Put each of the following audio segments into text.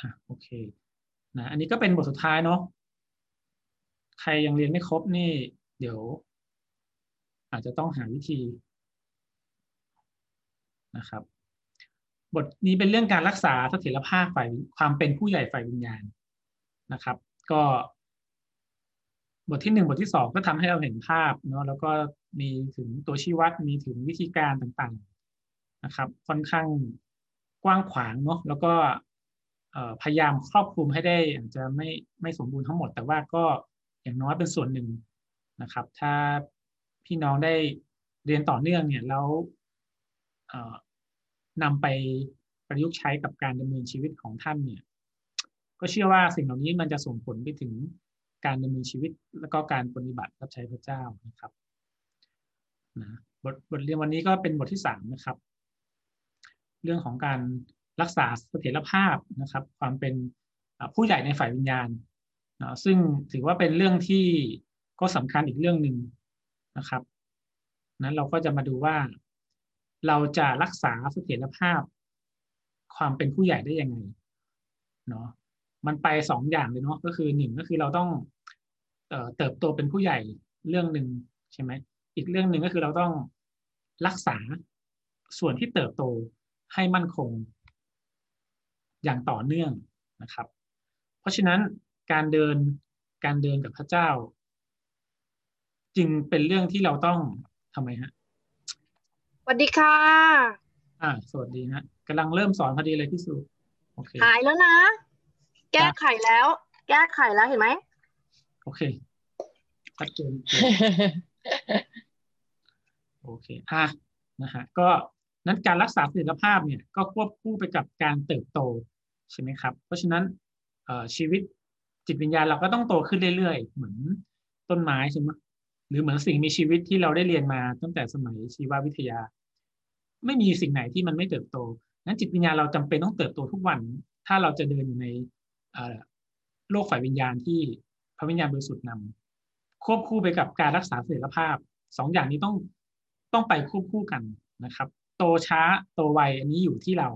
อะโอเคนะอันนี้ก็เป็นบทสุดท้ายเนาะใครยังเรียนไม่ครบนี่ เดี๋ยว อาจจะต้องหาวิธีนะครับ บทนี้เป็นเรื่องการรักษาเสถียรภาพฝ่ายความเป็นผู้ใหญ่ฝ่ายวิญญาณนะครับ ก็ บทที่หนึ่งบทที่สองก็ทำให้เราเห็นภาพเนาะแล้วก็มีถึงตัวชี้วัดมีถึงวิธีการต่างๆนะครับ ค่อนข้างกว้างขวางเนาะแล้วก็ พยายามครอบคลุมให้ได้อาจจะไม่ไม่สมบูรณ์ทั้งหมด แต่ว่าก็อย่างน้อยเป็นส่วนหนึ่งนะครับ ถ้าพี่น้องได้เรียนต่อเนื่องเนี่ยแล้วนำไปประยุกต์ใช้กับการดำเนินชีวิตของท่านเนี่ย ก็เชื่อว่าสิ่งเหล่านี้มันจะส่งผลไปถึงการดำเนินชีวิตแล้วก็การปฏิบัติรับใช้พระเจ้านะครับนะบทบทเรียนวันนี้ก็เป็นบทที่สามนะครับ เรื่องของการ รักษาเสถียรภาพนะครับ ความเป็นผู้ใหญ่ในฝ่ายวิญญาณนะซึ่งถือว่าเป็นเรื่องที่ก็สำคัญอีกเรื่องหนึ่งนะครับ นั้นเราก็จะมาดูว่า เราจะรักษาเสถียรภาพ ความเป็นผู้ใหญ่ได้ยังไงเนาะมันไปสองอย่างเลยเนาะก็คือหนึ่งก็คือเราต้องเติบโตเป็นผู้ใหญ่เรื่องหนึ่งใช่ไหมอีกเรื่องหนึ่งก็คือเราต้องรักษาส่วนที่เติบโตให้มั่นคง อย่างต่อเนื่องนะครับ เพราะฉะนั้นการเดินการเดินกับพระเจ้า จึงเป็นเรื่องที่เราต้องทำไมฮะสวัสดีค่ะ อ่า สวัสดีนะกำลังเริ่มสอนพอดีเลยพี่สุโอเคหายแล้วนะ แก้ไขแล้ว แก้ไขแล้วเห็นไหมโอเคชัดเจนโอเคอะนะฮะก็นั้นการรักษาสถิรภาพเนี่ย ก็ควบคู่ไปกับการเติบโต ใช่ไหมครับ เพราะฉะนั้นชีวิตจิตวิญญาณเราก็ต้องโตขึ้นเรื่อยๆ เหมือนต้นไม้ใช่ไหมหรือเหมือนสิ่งมีชีวิตที่เราได้เรียนมาตั้งแต่สมัยชีววิทยา ไม่มีสิ่งไหนที่มันไม่เติบโตนั้นจิตวิญญาณเราจำเป็นต้องเติบโตทุกวัน ถ้าเราจะเดินอยู่ในโลกฝ่ายวิญญาณที่พระวิญญาณบริสุทธิ์นำควบคู่ไปกับการรักษาเสถียรภาพสองอย่างนี้ต้องต้องไปควบคู่กันนะครับ โตช้าโตไวอันนี้อยู่ที่เรา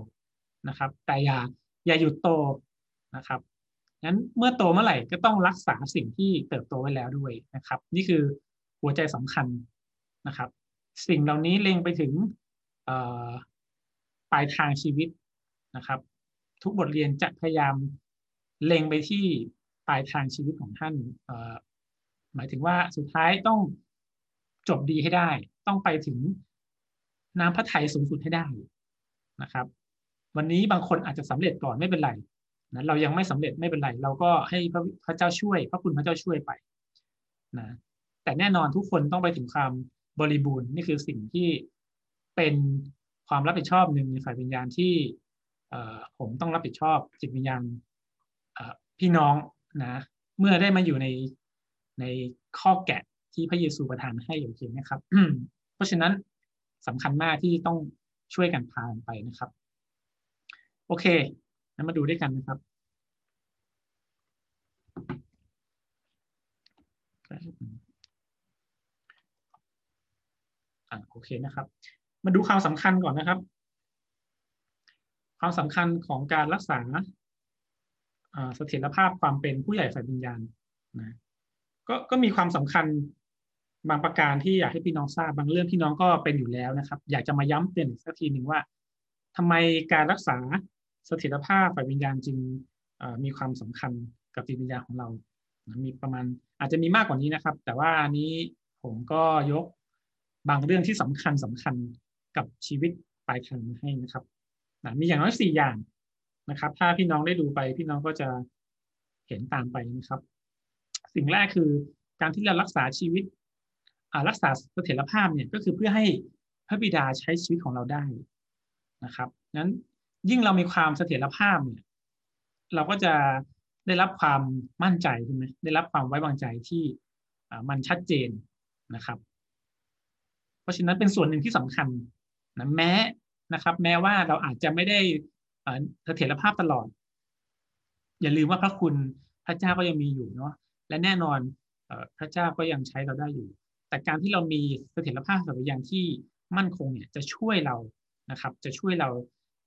นะครับ แต่อย่า อย่าหยุดโตนะครับงั้นเมื่อโตเมื่อไหร่ก็ต้องรักษาสิ่งที่เติบโตไว้แล้วด้วยนะครับ นี่คือหัวใจสำคัญนะครับ สิ่งเหล่านี้เล็งไปถึงปลายทางชีวิตนะครับ ทุกบทเรียนจะพยายามเล็งไปที่ปลายทางชีวิตของท่านหมายถึงว่าสุดท้ายต้องจบดีให้ได้ ต้องไปถึงน้ำพระทัยสูงสุดให้ได้นะครับ วันนี้บางคนอาจจะสำเร็จก่อนไม่เป็นไรนะเรายังไม่สำเร็จไม่เป็นไร เราก็ให้พระพระเจ้าช่วย พระคุณพระเจ้าช่วยไปนะแต่แน่นอนทุกคนต้องไปถึงความบริบูรณ์นี่คือสิ่งที่เป็นความรับผิดชอบหนึ่งในฝ่ายวิญญาณที่ผมต้องรับผิดชอบจิตวิญญาณพี่น้องนะเมื่อได้มาอยู่ในในข้อแกะที่พระเยซูประทานให้อย่างเช่นนะครับ เพราะฉะนั้นสำคัญมากที่ต้องช่วยกันพาไปนะครับ โอเคงั้นมาดูด้วยกันนะครับอ่าโอเคนะครับ มาดูความสำคัญก่อนนะครับ ความสำคัญของการรักษาเสถียรภาพความเป็นผู้ใหญ่ฝ่ายวิญญาณนะก็ก็มีความสำคัญบางประการที่อยากให้พี่น้องทราบ บางเรื่องพี่น้องก็เป็นอยู่แล้วนะครับ อยากจะมาย้ำเตือนสักทีหนึ่งว่าทำไมการรักษา สถียรภาพฝ่ายวิญญาณจึงมีความสำคัญกับจิตวิญญาณของเรา มีประมาณอาจจะมีมากกว่านี้นะครับ แต่ว่านี้ผมก็ยกบางเรื่องที่สำคัญสำคัญกับชีวิตปลายทางมาให้นะครับมีอย่างน้อยสี่อย่างนะครับ ถ้าพี่น้องได้ดูไปพี่น้องก็จะเห็นตามไปนะครับ สิ่งแรกคือการที่เรารักษาชีวิตรักษาเสถียรภาพเนี่ยก็คือเพื่อให้พระบิดาใช้ชีวิตของเราได้นะครับนั้น ยิ่งเรามีความเสถียรภาพเนี่ยเราก็จะได้รับความมั่นใจใช่ไหมได้รับความไว้วางใจที่มันชัดเจนนะครับ เพราะฉะนั้นเป็นส่วนหนึ่งที่สำคัญนะแม้นะครับ แม้ว่าเราอาจจะไม่ได้เสถียรภาพตลอด อย่าลืมว่าพระคุณพระเจ้าก็ยังมีอยู่เนาะและแน่นอนพระเจ้าก็ยังใช้เราได้อยู่ แต่การที่เรามีเสถียรภาพสัมปทานที่มั่นคงเนี่ยจะช่วยเรานะครับ จะช่วยเรา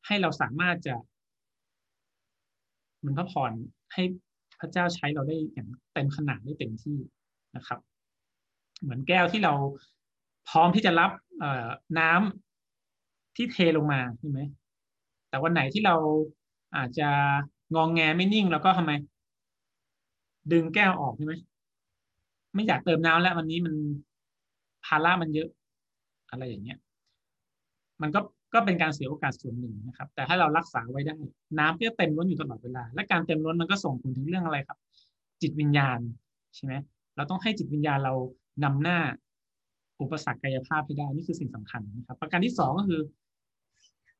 ให้เราสามารถจะ มันพระพรให้พระเจ้าใช้เราได้อย่างเต็มขนาดได้เต็มที่นะครับ เหมือนแก้วที่เราพร้อมที่จะรับเอ่อน้ำที่เทลงมาใช่ไหมแต่วันไหนที่เราอาจจะงองแงไม่นิ่งแล้วก็ทำไม ดึงแก้วออกใช่ไหมไม่อยากเติมน้ำแล้ววันนี้มันภาระมันเยอะ อะไรอย่างเงี้ย มันก็ ก็เป็นการเสียโอกาสส่วนหนึ่งนะครับ แต่ถ้าเรารักษาไว้ได้ น้ำก็เต็มล้นอยู่ตลอดเวลา และการเต็มล้นมันก็ส่งผลถึงเรื่องอะไรครับ จิตวิญญาณใช่ไหมเราต้องให้จิตวิญญาณเรานำหน้าอุปสรรคกายภาพให้ได้นี่คือสิ่งสำคัญนะครับ ประการที่สองก็คือ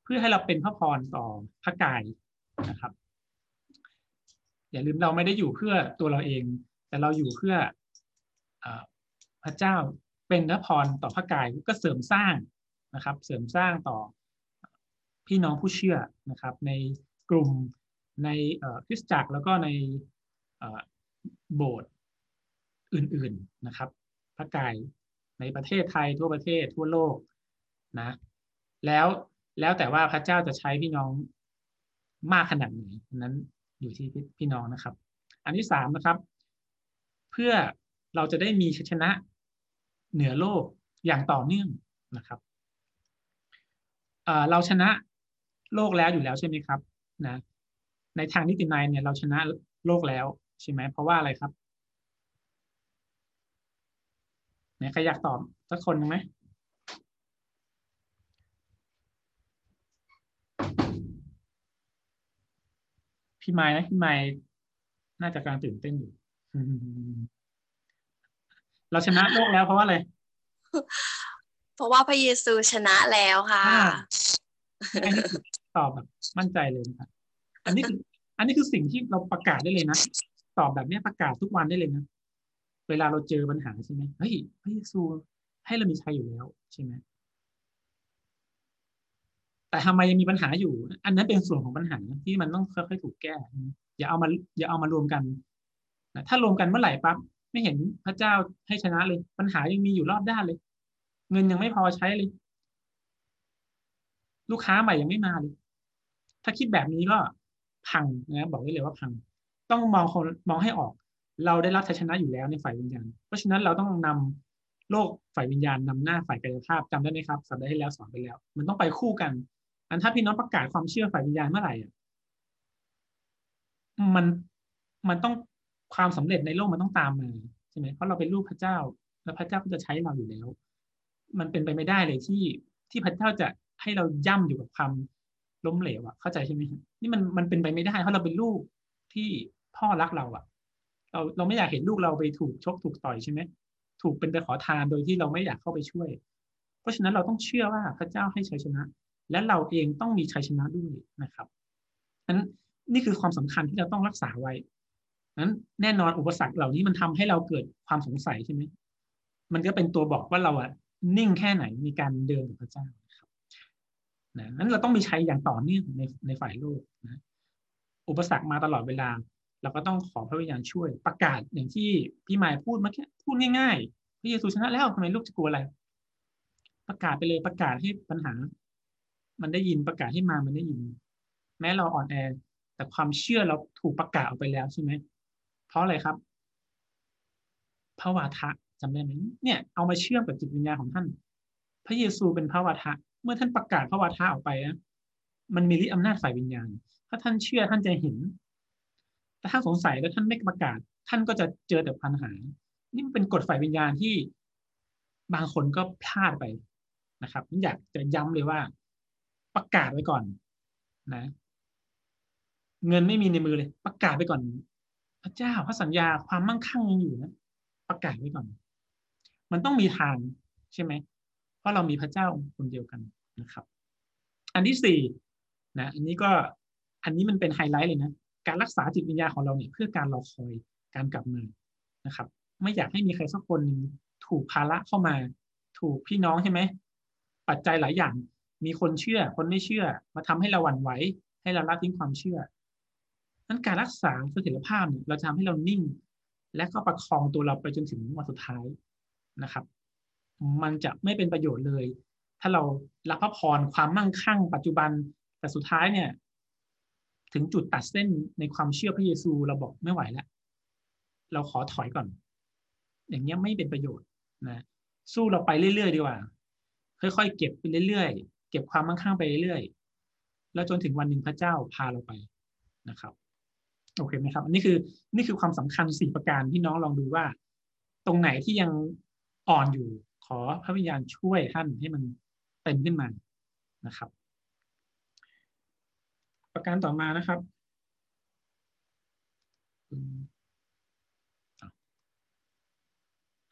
เพื่อให้เราเป็นพระพรต่อพระกายนะครับ อย่าลืมเราไม่ได้อยู่เพื่อตัวเราเอง แต่เราอยู่เพื่ออพระเจ้าเป็นพระพรต่อพระกายก็เสริมสร้างนะครับ เสริมสร้างต่อ พี่น้องผู้เชื่อนะครับในกลุ่มในคริสตจักรแล้วก็ในโบสถ์อื่นๆนะครับ พระกายในประเทศไทยทั่วประเทศทั่วโลกนะแล้วแล้วแต่ว่าพระเจ้าจะใช้พี่น้องมากขนาดไหนนั้นอยู่ที่พี่น้องนะครับ อันที่สามนะครับ เพื่อเราจะได้มีชัยชนะเหนือโลกอย่างต่อเนื่องนะครับเราชนะ โลกแล้วอยู่แล้วใช่ไหมครับนะในทางนิตินัยเนี่ยเราชนะโลกแล้วใช่ไหมเพราะว่าอะไรครับเนี่ยใครอยากตอบสักคนไหมพี่ไม้นะพี่ไม้น่าจะกำลังตื่นเต้นอยู่ เราชนะโลกแล้วเพราะว่าอะไร เพราะว่าพระเยซูชนะแล้วค่ะอันนี้ ตอบแบบมั่นใจเลยครับอันนี้คืออันนี้คือสิ่งที่เราประกาศได้เลยนะ ตอบแบบนี้ประกาศทุกวันได้เลยนะ เวลาเราเจอปัญหาใช่ไหมเฮ้ยพระเยซูให้เรามีชัยอยู่แล้วใช่ไหมแต่ทำไมยังมีปัญหาอยู่ อันนั้นเป็นส่วนของปัญหาที่มันต้องค่อยๆถูกแก้ อย่าเอามาอย่าเอามารวมกันนะถ้ารวมกันเมื่อไหร่ปั๊บไม่เห็นพระเจ้าให้ชนะเลย ปัญหายังมีอยู่รอบด้านเลย เงินยังไม่พอใช้เลย ลูกค้าใหม่ยังไม่มาเลย ถ้าคิดแบบนี้ก็พังนะบอกได้เลยว่าพัง ต้องมองคนมองให้ออก เราได้รับชัยชนะอยู่แล้วในฝ่ายวิญญาณ เพราะฉะนั้นเราต้องนำโลกฝ่ายวิญญาณนำหน้าฝ่ายกายภาพจำได้ไหมครับสัปดาห์ที่แล้วสอนไปแล้ว มันต้องไปคู่กัน อันถ้าพี่น้องประกาศความเชื่อฝ่ายวิญญาณเมื่อไหร่อะมันมันต้องความสำเร็จในโลกมันต้องตามมาใช่ไหมเพราะเราเป็นลูกพระเจ้า แล้วพระเจ้าก็จะใช้เราอยู่แล้ว มันเป็นไปไม่ได้เลยที่ที่พระเจ้าจะให้เราย่ำอยู่กับความ ล้มเหลวอะเข้าใจใช่ไหมนี่มันมันเป็นไปไม่ได้เพราะเราเป็นลูกที่พ่อรักเราอะเราเราไม่อยากเห็นลูกเราไปถูกชกถูกต่อยใช่ไหมถูกเป็นไปขอทานโดยที่เราไม่อยากเข้าไปช่วย เพราะฉะนั้นเราต้องเชื่อว่าพระเจ้าให้ชัยชนะ และเราเองต้องมีชัยชนะด้วยนะครับนั้นนี่คือความสำคัญที่เราต้องรักษาไว้นั้นแน่นอนอุปสรรคเหล่านี้มันทำให้เราเกิดความสงสัยใช่ไหมมันก็เป็นตัวบอกว่าเราอะนิ่งแค่ไหนมีการเดินกับพระเจ้า นะนั้นเราต้องมีใชัยอย่างต่อเนื่องในในฝ่ายโลกนะอุปสรรคมาตลอดเวลา เราก็ต้องขอพระวิญญาณช่วยประกาศอย่างที่พี่หมายพูดเมื่อกี้พูดง่ายๆพระเยซูชนะแล้วทำไมลูกจะกลัวอะไร ประกาศไปเลยประกาศให้ปัญหา มันได้ยินประกาศให้มามันได้ยิน แม้เราอ่อนแอแต่ความเชื่อเราถูกประกาศออกไปแล้วใช่ไหมเพราะอะไรครับพระวาทะจำได้ไหมเนี่ยเอามาเชื่อมกับจิตวิญญาณของท่าน พระเยซูเป็นพระวาทะ เมื่อท่านประกาศพระวาทะออกไปนะมันมีฤทธิ์อำนาจฝ่ายวิญญาณ ถ้าท่านเชื่อท่านจะเห็น แต่ถ้าสงสัยแล้วท่านไม่ประกาศ ท่านก็จะเจอแต่ปัญหา นี่มันเป็นกฎฝ่ายวิญญาณที่บางคนก็พลาดไปนะครับอยากจะย้ำเลยว่า ประกาศไว้ก่อนนะ เงินไม่มีในมือเลย ประกาศไปก่อน พระเจ้าพระสัญญาความมั่งคั่งยังอยู่นะประกาศไว้ก่อน มันต้องมีทางใช่ไหม ราะเรามีพระเจ้าคนเดียวกันนะครับ อันที่สี่นะอันนี้ก็อันนี้มันเป็นไฮไลท์เลยนะ การรักษาจิตวิญญาณของเราเนี่ยเพื่อการรอคอยการกลับมานะครับ ไม่อยากให้มีใครสักคนหนึ่งถูกภาระเข้ามา ถูกพี่น้องใช่ไหมปัจจัยหลายอย่าง มีคนเชื่อ คนไม่เชื่อ มาทำให้เราหวั่นไหวให้เราละทิ้งความเชื่อนั้นการรักษาเสถียรภาพเนี่ยเราจะทำให้เรานิ่ง และก็ประคองตัวเราไปจนถึงวันสุดท้ายนะครับ มันจะไม่เป็นประโยชน์เลย ถ้าเรารับพระพรความมั่งคั่ง ปัจจุบันแต่สุดท้ายเนี่ย ถึงจุดตัดเส้นในความเชื่อพระเยซูเราบอกไม่ไหวแล้วเราขอถอยก่อน อย่างเงี้ยไม่เป็นประโยชน์นะสู้เราไปเรื่อยๆดีกว่า ค่อยๆเก็บไปเรื่อยๆเก็บความมั่งคั่งไปเรื่อยๆแล้วจนถึงวันหนึ่งพระเจ้าพาเราไปนะครับโอเคไหมครับอันนี้คือนี่คือความสำคัญสี่ประการที่น้องลองดูว่า ตรงไหนที่ยังอ่อนอยู่ ขอพระวิญญาณช่วยท่านให้มันเต็มขึ้นมานะครับ ประการต่อมานะครับ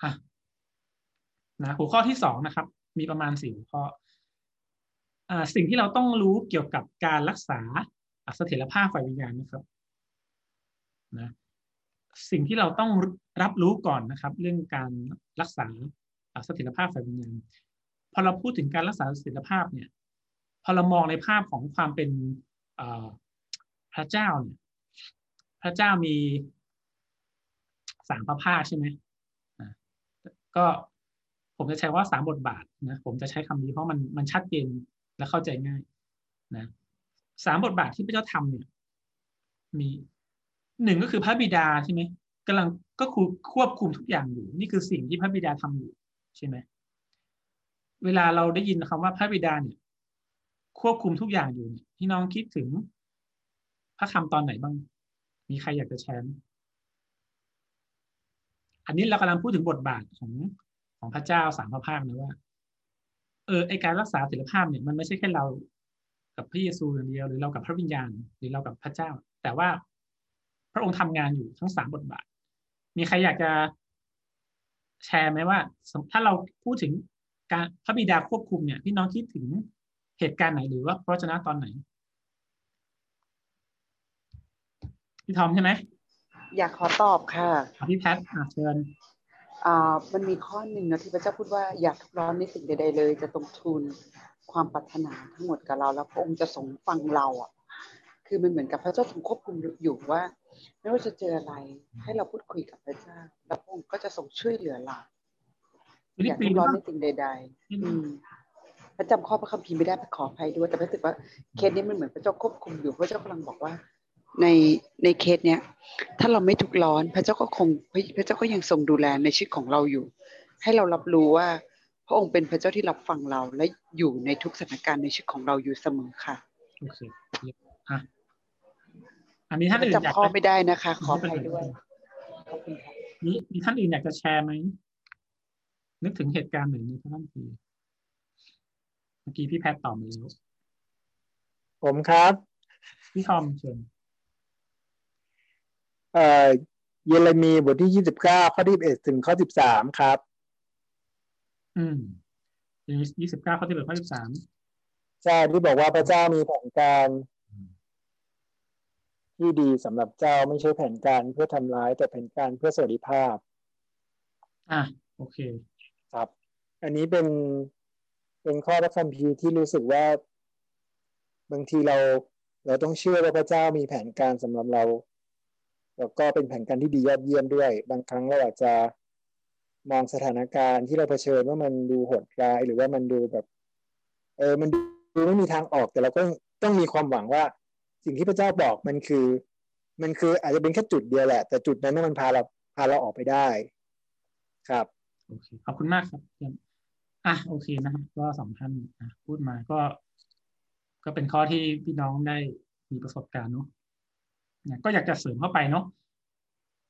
อะนะหัวข้อที่สองนะครับ มีประมาณสี่หัวข้ออ่าสิ่งที่เราต้องรู้เกี่ยวกับการรักษาเสถียรภาพฝ่ายวิญญาณนะครับนะสิ่งที่เราต้องรับรู้ก่อนนะครับ เรื่องการรักษา เสถียรภาพฝ่ายวิญญาณพอเราพูดถึงการรักษาเสถียรภาพเนี่ยพอเรามองในภาพของความเป็นพระเจ้าเนี่ยพระเจ้ามีสามพระภาคใช่ไหมก็ผมจะใช้ว่าสามบทบาทนะผมจะใช้คำนี้เพราะมันมันชัดเจนและเข้าใจง่ายนะสามบทบาทที่พระเจ้าทำเนี่ย มีหนึ่งก็คือพระบิดาใช่ไหมกำลังก็คือควบคุมทุกอย่างอยู่ นี่คือสิ่งที่พระบิดาทำอยู่ ใช่ไหมเวลาเราได้ยินคำว่าพระบิดาเนี่ย ควบคุมทุกอย่างอยู่เนี่ยที่น้องคิดถึงพระคำตอนไหนบ้าง มีใครอยากจะแชร์อันนี้เรากำลังพูดถึงบทบาทของของพระเจ้าสามพระภาคนะว่า เออไอการรักษาศิลภาพเนี่ยมันไม่ใช่แค่เรากับพระเยซูอย่างเดียว หรือเรากับพระวิญญาณ หรือเรากับพระเจ้า แต่ว่าพระองค์ทำงานอยู่ทั้งสามบทบาท มีใครอยากจะ แชร์ไหมว่า ถ้าเราพูดถึงการพระบิดาควบคุมเนี่ยพี่น้องคิดถึงเหตุการณ์ไหนหรือว่าพระชนะตอนไหนพี่ทอมใช่ไหมอยากขอตอบค่ะพี่แพทเชิญอ่ามันมีข้อหนึ่งนะที่พระเจ้าพูดว่าอยากทุกร้อนในสิ่งใดๆเลย จะตรงทุนความปรารถนาทั้งหมดกับเราแล้วพระองค์จะทรงฟังเราอะ คือมันเหมือนกับพระเจ้าทรงควบคุมอยู่ว่า ไม่ว่าจะเจออะไร ให้เราพูดคุยกับพระเจ้าแล้วพระองค์ก็จะทรงช่วยเหลือเราอยากทุกร้อนในสิ่งใดๆอืมพระจำข้อพระคัมภีร์ไม่ได้ขออภัยด้วย แต่พระรู้สึกว่าเคสนี้มันเหมือนพระเจ้าควบคุมอยู่พระเจ้ากำลังบอกว่า ในในเคสเนี้ยถ้าเราไม่ทุกร้อน พระเจ้าก็คงพระเจ้าก็ยังทรงดูแลในชีวิตของเราอยู่ ให้เรารับรู้ว่า พระองค์เป็นพระเจ้าที่รับฟังเราและอยู่ในทุกสถานการณ์ในชีวิตของเราอยู่เสมอค่ะโอเคอะ อันนี้ท่านอื่นอยากจำข้อไม่ได้นะคะ ขอไปด้วยขอบคุณค่ะมีมีท่านอื่นอยากจะแชร์ไหมนึกถึงเหตุการณ์หนึ่งนี้ท่านทีเมื่อกี้พี่แพทย์ตอบมาแล้วผมครับ พี่ทอมเชิญเอ่อเยเรมีบทที่ยี่สิบเก้าข้อที่เอ็ดถึงข้อสิบสามครับ อืมยี่สิบเก้าข้อที่เอ็ดข้อสิบสามใช่ที่บอกว่าพระเจ้ามีแผนการ ที่ดีสำหรับเจ้าไม่ใช่แผนการเพื่อทำร้าย แต่แผนการเพื่อสวัสดิภาพ อะโอเค ครับ อันนี้เป็นเป็นข้อพระคัมภีร์ที่รู้สึกว่าบางทีเราเราต้องเชื่อว่าพระเจ้ามีแผนการสำหรับเรา แล้วก็เป็นแผนการที่ดียอดเยี่ยมด้วย บางครั้งเราอาจจะมองสถานการณ์ที่เราเผชิญว่ามันดูโหดร้ายหรือว่ามันดูแบบ เออมันดูไม่มีทางออกแต่เราก็ต้องมีความหวังว่า สิ่งที่พระเจ้าบอกมันคือ มันคืออาจจะเป็นแค่จุดเดียวแหละ แต่จุดนั้นมันพาเราพาเราออกไปได้ ครับโอเคขอบคุณมากครับอะโอเคนะครับก็สองท่านพูดมาก็ ก็เป็นข้อที่พี่น้องได้มีประสบการณ์เนาะก็อยากจะเสริมเข้าไปเนาะ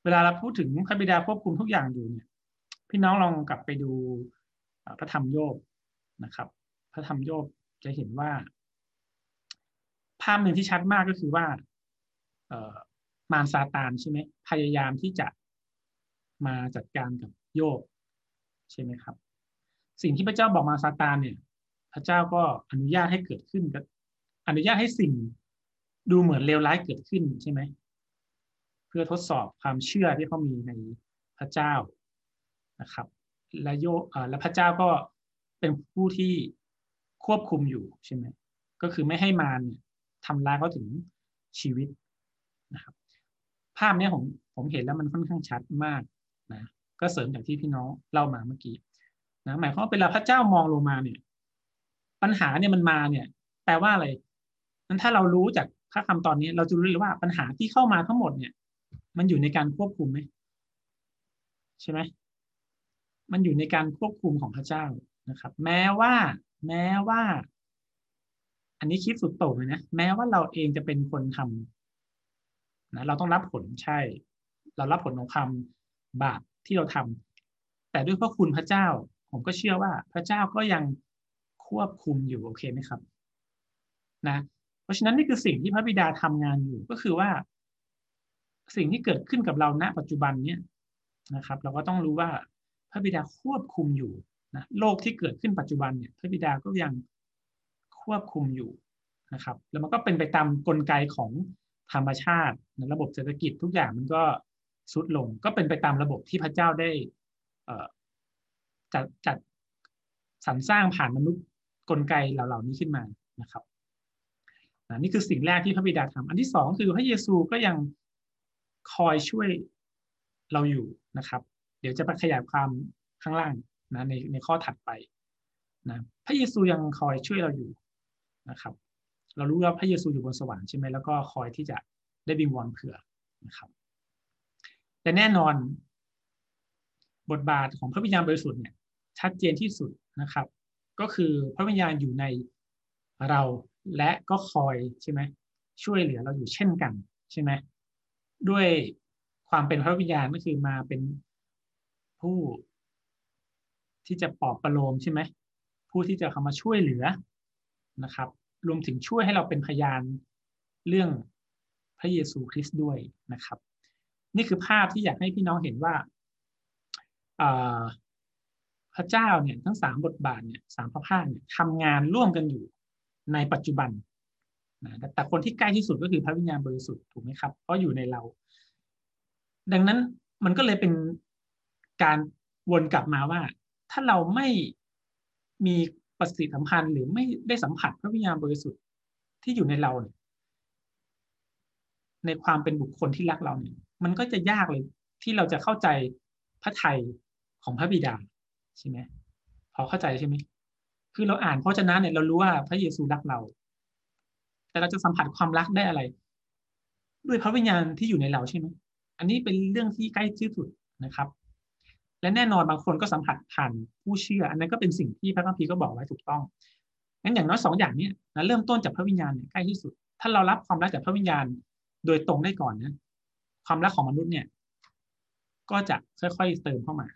เวลาเราพูดถึงพระบิดาควบคุมทุกอย่างอยู่เนี่ย พี่น้องลองกลับไปดูพระธรรมโยบนะครับ พระธรรมโยบจะเห็นว่า ภาพหนึ่งที่ชัดมากก็คือว่า เออมารซาตานใช่ไหมพยายามที่จะมาจัดการกับโยบใช่ไหมครับ สิ่งที่พระเจ้าบอกมาซาตานเนี่ย พระเจ้าก็อนุญาตให้เกิดขึ้นอนุญาตให้สิ่งดูเหมือนเลวร้ายเกิดขึ้นใช่ไหมเพื่อทดสอบความเชื่อที่เขามีในพระเจ้านะครับ และโยและพระเจ้าก็เป็นผู้ที่ควบคุมอยู่ใช่ไหมก็คือไม่ให้มารเนี่ย ทำร้ายเขาถึงชีวิตนะครับภาพนี้ผมผมเห็นแล้วมันค่อนข้างชัดมากนะก็เสริมจากที่พี่น้องเล่ามาเมื่อกี้นะหมายความว่าเวลาพระเจ้ามองลงมาเนี่ย ปัญหาเนี่ยมันมาเนี่ยแปลว่าอะไรนั้นถ้าเรารู้จากถ้าคำตอนนี้ เราจะรู้เลยว่าปัญหาที่เข้ามาทั้งหมดเนี่ย มันอยู่ในการควบคุมไหมใช่ไหมมันอยู่ในการควบคุมของพระเจ้านะครับ แม้ว่า แม้ว่า อันนี้คิดสุดโต่งเลยนะ แม้ว่าเราเองจะเป็นคนทำนะเราต้องรับผลใช่ เรารับผลของควาบาปที่เราทำแต่ด้วยพระคุณพระเจ้า ผมก็เชื่อว่าพระเจ้าก็ยังควบคุมอยู่โอเคไหมครับ นะ เพราะฉะนั้นนี่คือสิ่งที่พระบิดาทำงานอยู่ก็คือว่า สิ่งที่เกิดขึ้นกับเราณ ปัจจุบันเนี่ยนะครับ เราก็ต้องรู้ว่าพระบิดาควบคุมอยู่นะโลกที่เกิดขึ้นปัจจุบันเนี่ย พระบิดาก็ยัง ควบคุมอยู่นะครับ แล้วมันก็เป็นไปตามกลไกของธรรมชาติในระบบเศรษฐกิจทุกอย่างมันก็สุดลง ก็เป็นไปตามระบบที่พระเจ้าได้จัดจัดสรรสร้างผ่านมนุษย์กลไกเหล่านี้ขึ้นมานะครับนี่คือสิ่งแรกที่พระบิดาทำอันที่สองคือพระเยซูก็ยังคอยช่วยเราอยู่นะครับ เดี๋ยวจะไปขยายความข้างล่างนะในในข้อถัดไปนะพระเยซูยังคอยช่วยเราอยู่ นะครับ เรารู้ว่าพระเยซูอยู่บนสวรรค์ใช่ไหมแล้วก็คอยที่จะได้บิงวอนเผื่อนะครับ แต่แน่นอนบทบาทของพระวิญญาณบริสุทธิ์เนี่ยชัดเจนที่สุดนะครับ ก็คือพระวิญญาณอยู่ในเราและก็คอยใช่ไหมช่วยเหลือเราอยู่เช่นกันใช่ไหมด้วยความเป็นพระวิญญาณก็คือมาเป็นผู้ที่จะปลอบประโลมใช่ไหมผู้ที่จะเข้ามาช่วยเหลือ นะครับ รวมถึงช่วยให้เราเป็นพยานเรื่องพระเยซูคริสต์ด้วยนะครับ นี่คือภาพที่อยากให้พี่น้องเห็นว่าพระเจ้าเนี่ยทั้งสามบทบาทเนี่ยสามพระภาคเนี่ยทำงานร่วมกันอยู่ในปัจจุบันนะแต่คนที่ใกล้ที่สุดก็คือพระวิญญาณบริสุทธิ์ถูกไหมครับเพราะอยู่ในเรา ดังนั้นมันก็เลยเป็นการวนกลับมาว่า ถ้าเราไม่มี ประสิทธิสัมพันธ์หรือไม่ได้สัมผัสพระวิญญาณบริสุทธิ์ที่อยู่ในเราเนี่ยในความเป็นบุคคลที่รักเราเนี่ย มันก็จะยากเลยที่เราจะเข้าใจพระไทยของพระบิดาใช่ไหมพอเข้าใจใช่ไหมคือเราอ่านเพราะฉะนั้นเนี่ยเรารู้ว่าพระเยซูรักเรา แต่เราจะสัมผัสความรักได้อะไร ด้วยพระวิญญาณที่อยู่ในเราใช่ไหมอันนี้เป็นเรื่องที่ใกล้ที่สุดนะครับ และแน่นอนบางคนก็สัมผัสผ่านผู้เชื่อ อันนั้นก็เป็นสิ่งที่พระคัมภีร์ก็บอกไว้ถูกต้องงั้นอย่างน้อยสองอย่างนี้นะเริ่มต้นจากพระวิญญาณใกล้ที่สุด ถ้าเรารับความรักจากพระวิญญาณโดยตรงได้ก่อนนะความรักของมนุษย์เนี่ย ก็จะค่อยๆเติมเข้ามา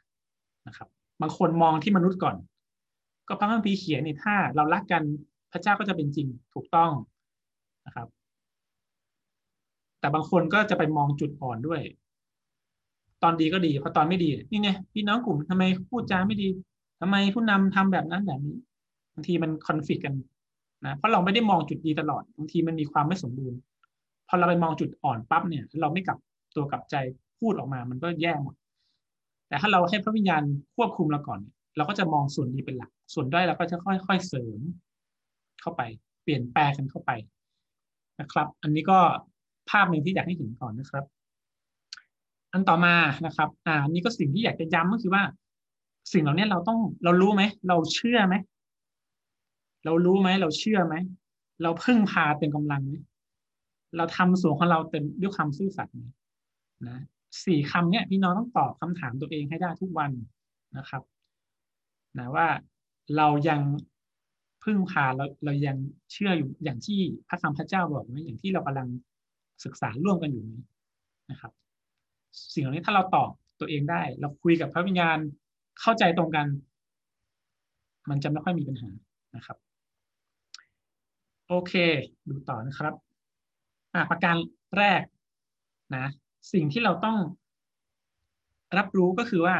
นะครับ บางคนมองที่มนุษย์ก่อน ก็พระคัมภีร์เขียนนี่ถ้า เรารักกันพระเจ้าก็จะเป็นจริงถูกต้องนะครับ แต่บางคนก็จะไปมองจุดอ่อนด้วย อนดีก็ดีพอตอนไม่ดี นี่ไงพี่น้องกลุ่มทำไมพูดจาไม่ดีทำไมผู้นำทำแบบนั้นแบบนี้บางทีมันคอนฟ lict กันนะเพราะเราไม่ได้มองจุดดีตลอดบางทีมันมีความไม่สมบูรณ์พอเราไปมองจุดอ่อนปั๊บเนี่ย เราไม่กลับตัวกลับใจพูดออกมา มันก็แย่หมด แต่ถ้าเราให้พระวิญญาณควบคุมเราก่อนเราก็จะมองส่วนดีเป็นหลัก ส่วนด้อยเราก็จะค่อยๆเสริม เข้าไป เปลี่ยนแปลงกันเข้าไปนะครับ อันนี้ก็ภาพหนึ่งที่อยากให้เห็นก่อนนะครับ อันต่อมานะครับ อ่านี่ก็สิ่งที่อยากจะย้ำก็คือว่า สิ่งเหล่านี้เราต้องเรารู้ไหมเราเชื่อไหมเรารู้ไหมเราเชื่อไหมเราพึ่งพาเป็นกำลังไหมเราทำส่วนของเราเต็มด้วยความซื่อสัตย์ไหมนะสี่คำเนี้ยพี่น้องต้องตอบคำถามตัวเองให้ได้ทุกวันนะครับนะว่าเรายังพึ่งพาเราเรายังเชื่ออยู่อย่างที่พระคำพระเจ้าบอกไหมอย่างที่เรากำลังศึกษาร่วมกันอยู่นี้นะครับ สิ่งเหล่านี้ถ้าเราตอบตัวเองได้ เราคุยกับพระวิญญาณเข้าใจตรงกัน มันจะไม่ค่อยมีปัญหานะครับ โอเค ดูต่อนะครับอ่าประการแรกนะ สิ่งที่เราต้องรับรู้ก็คือว่า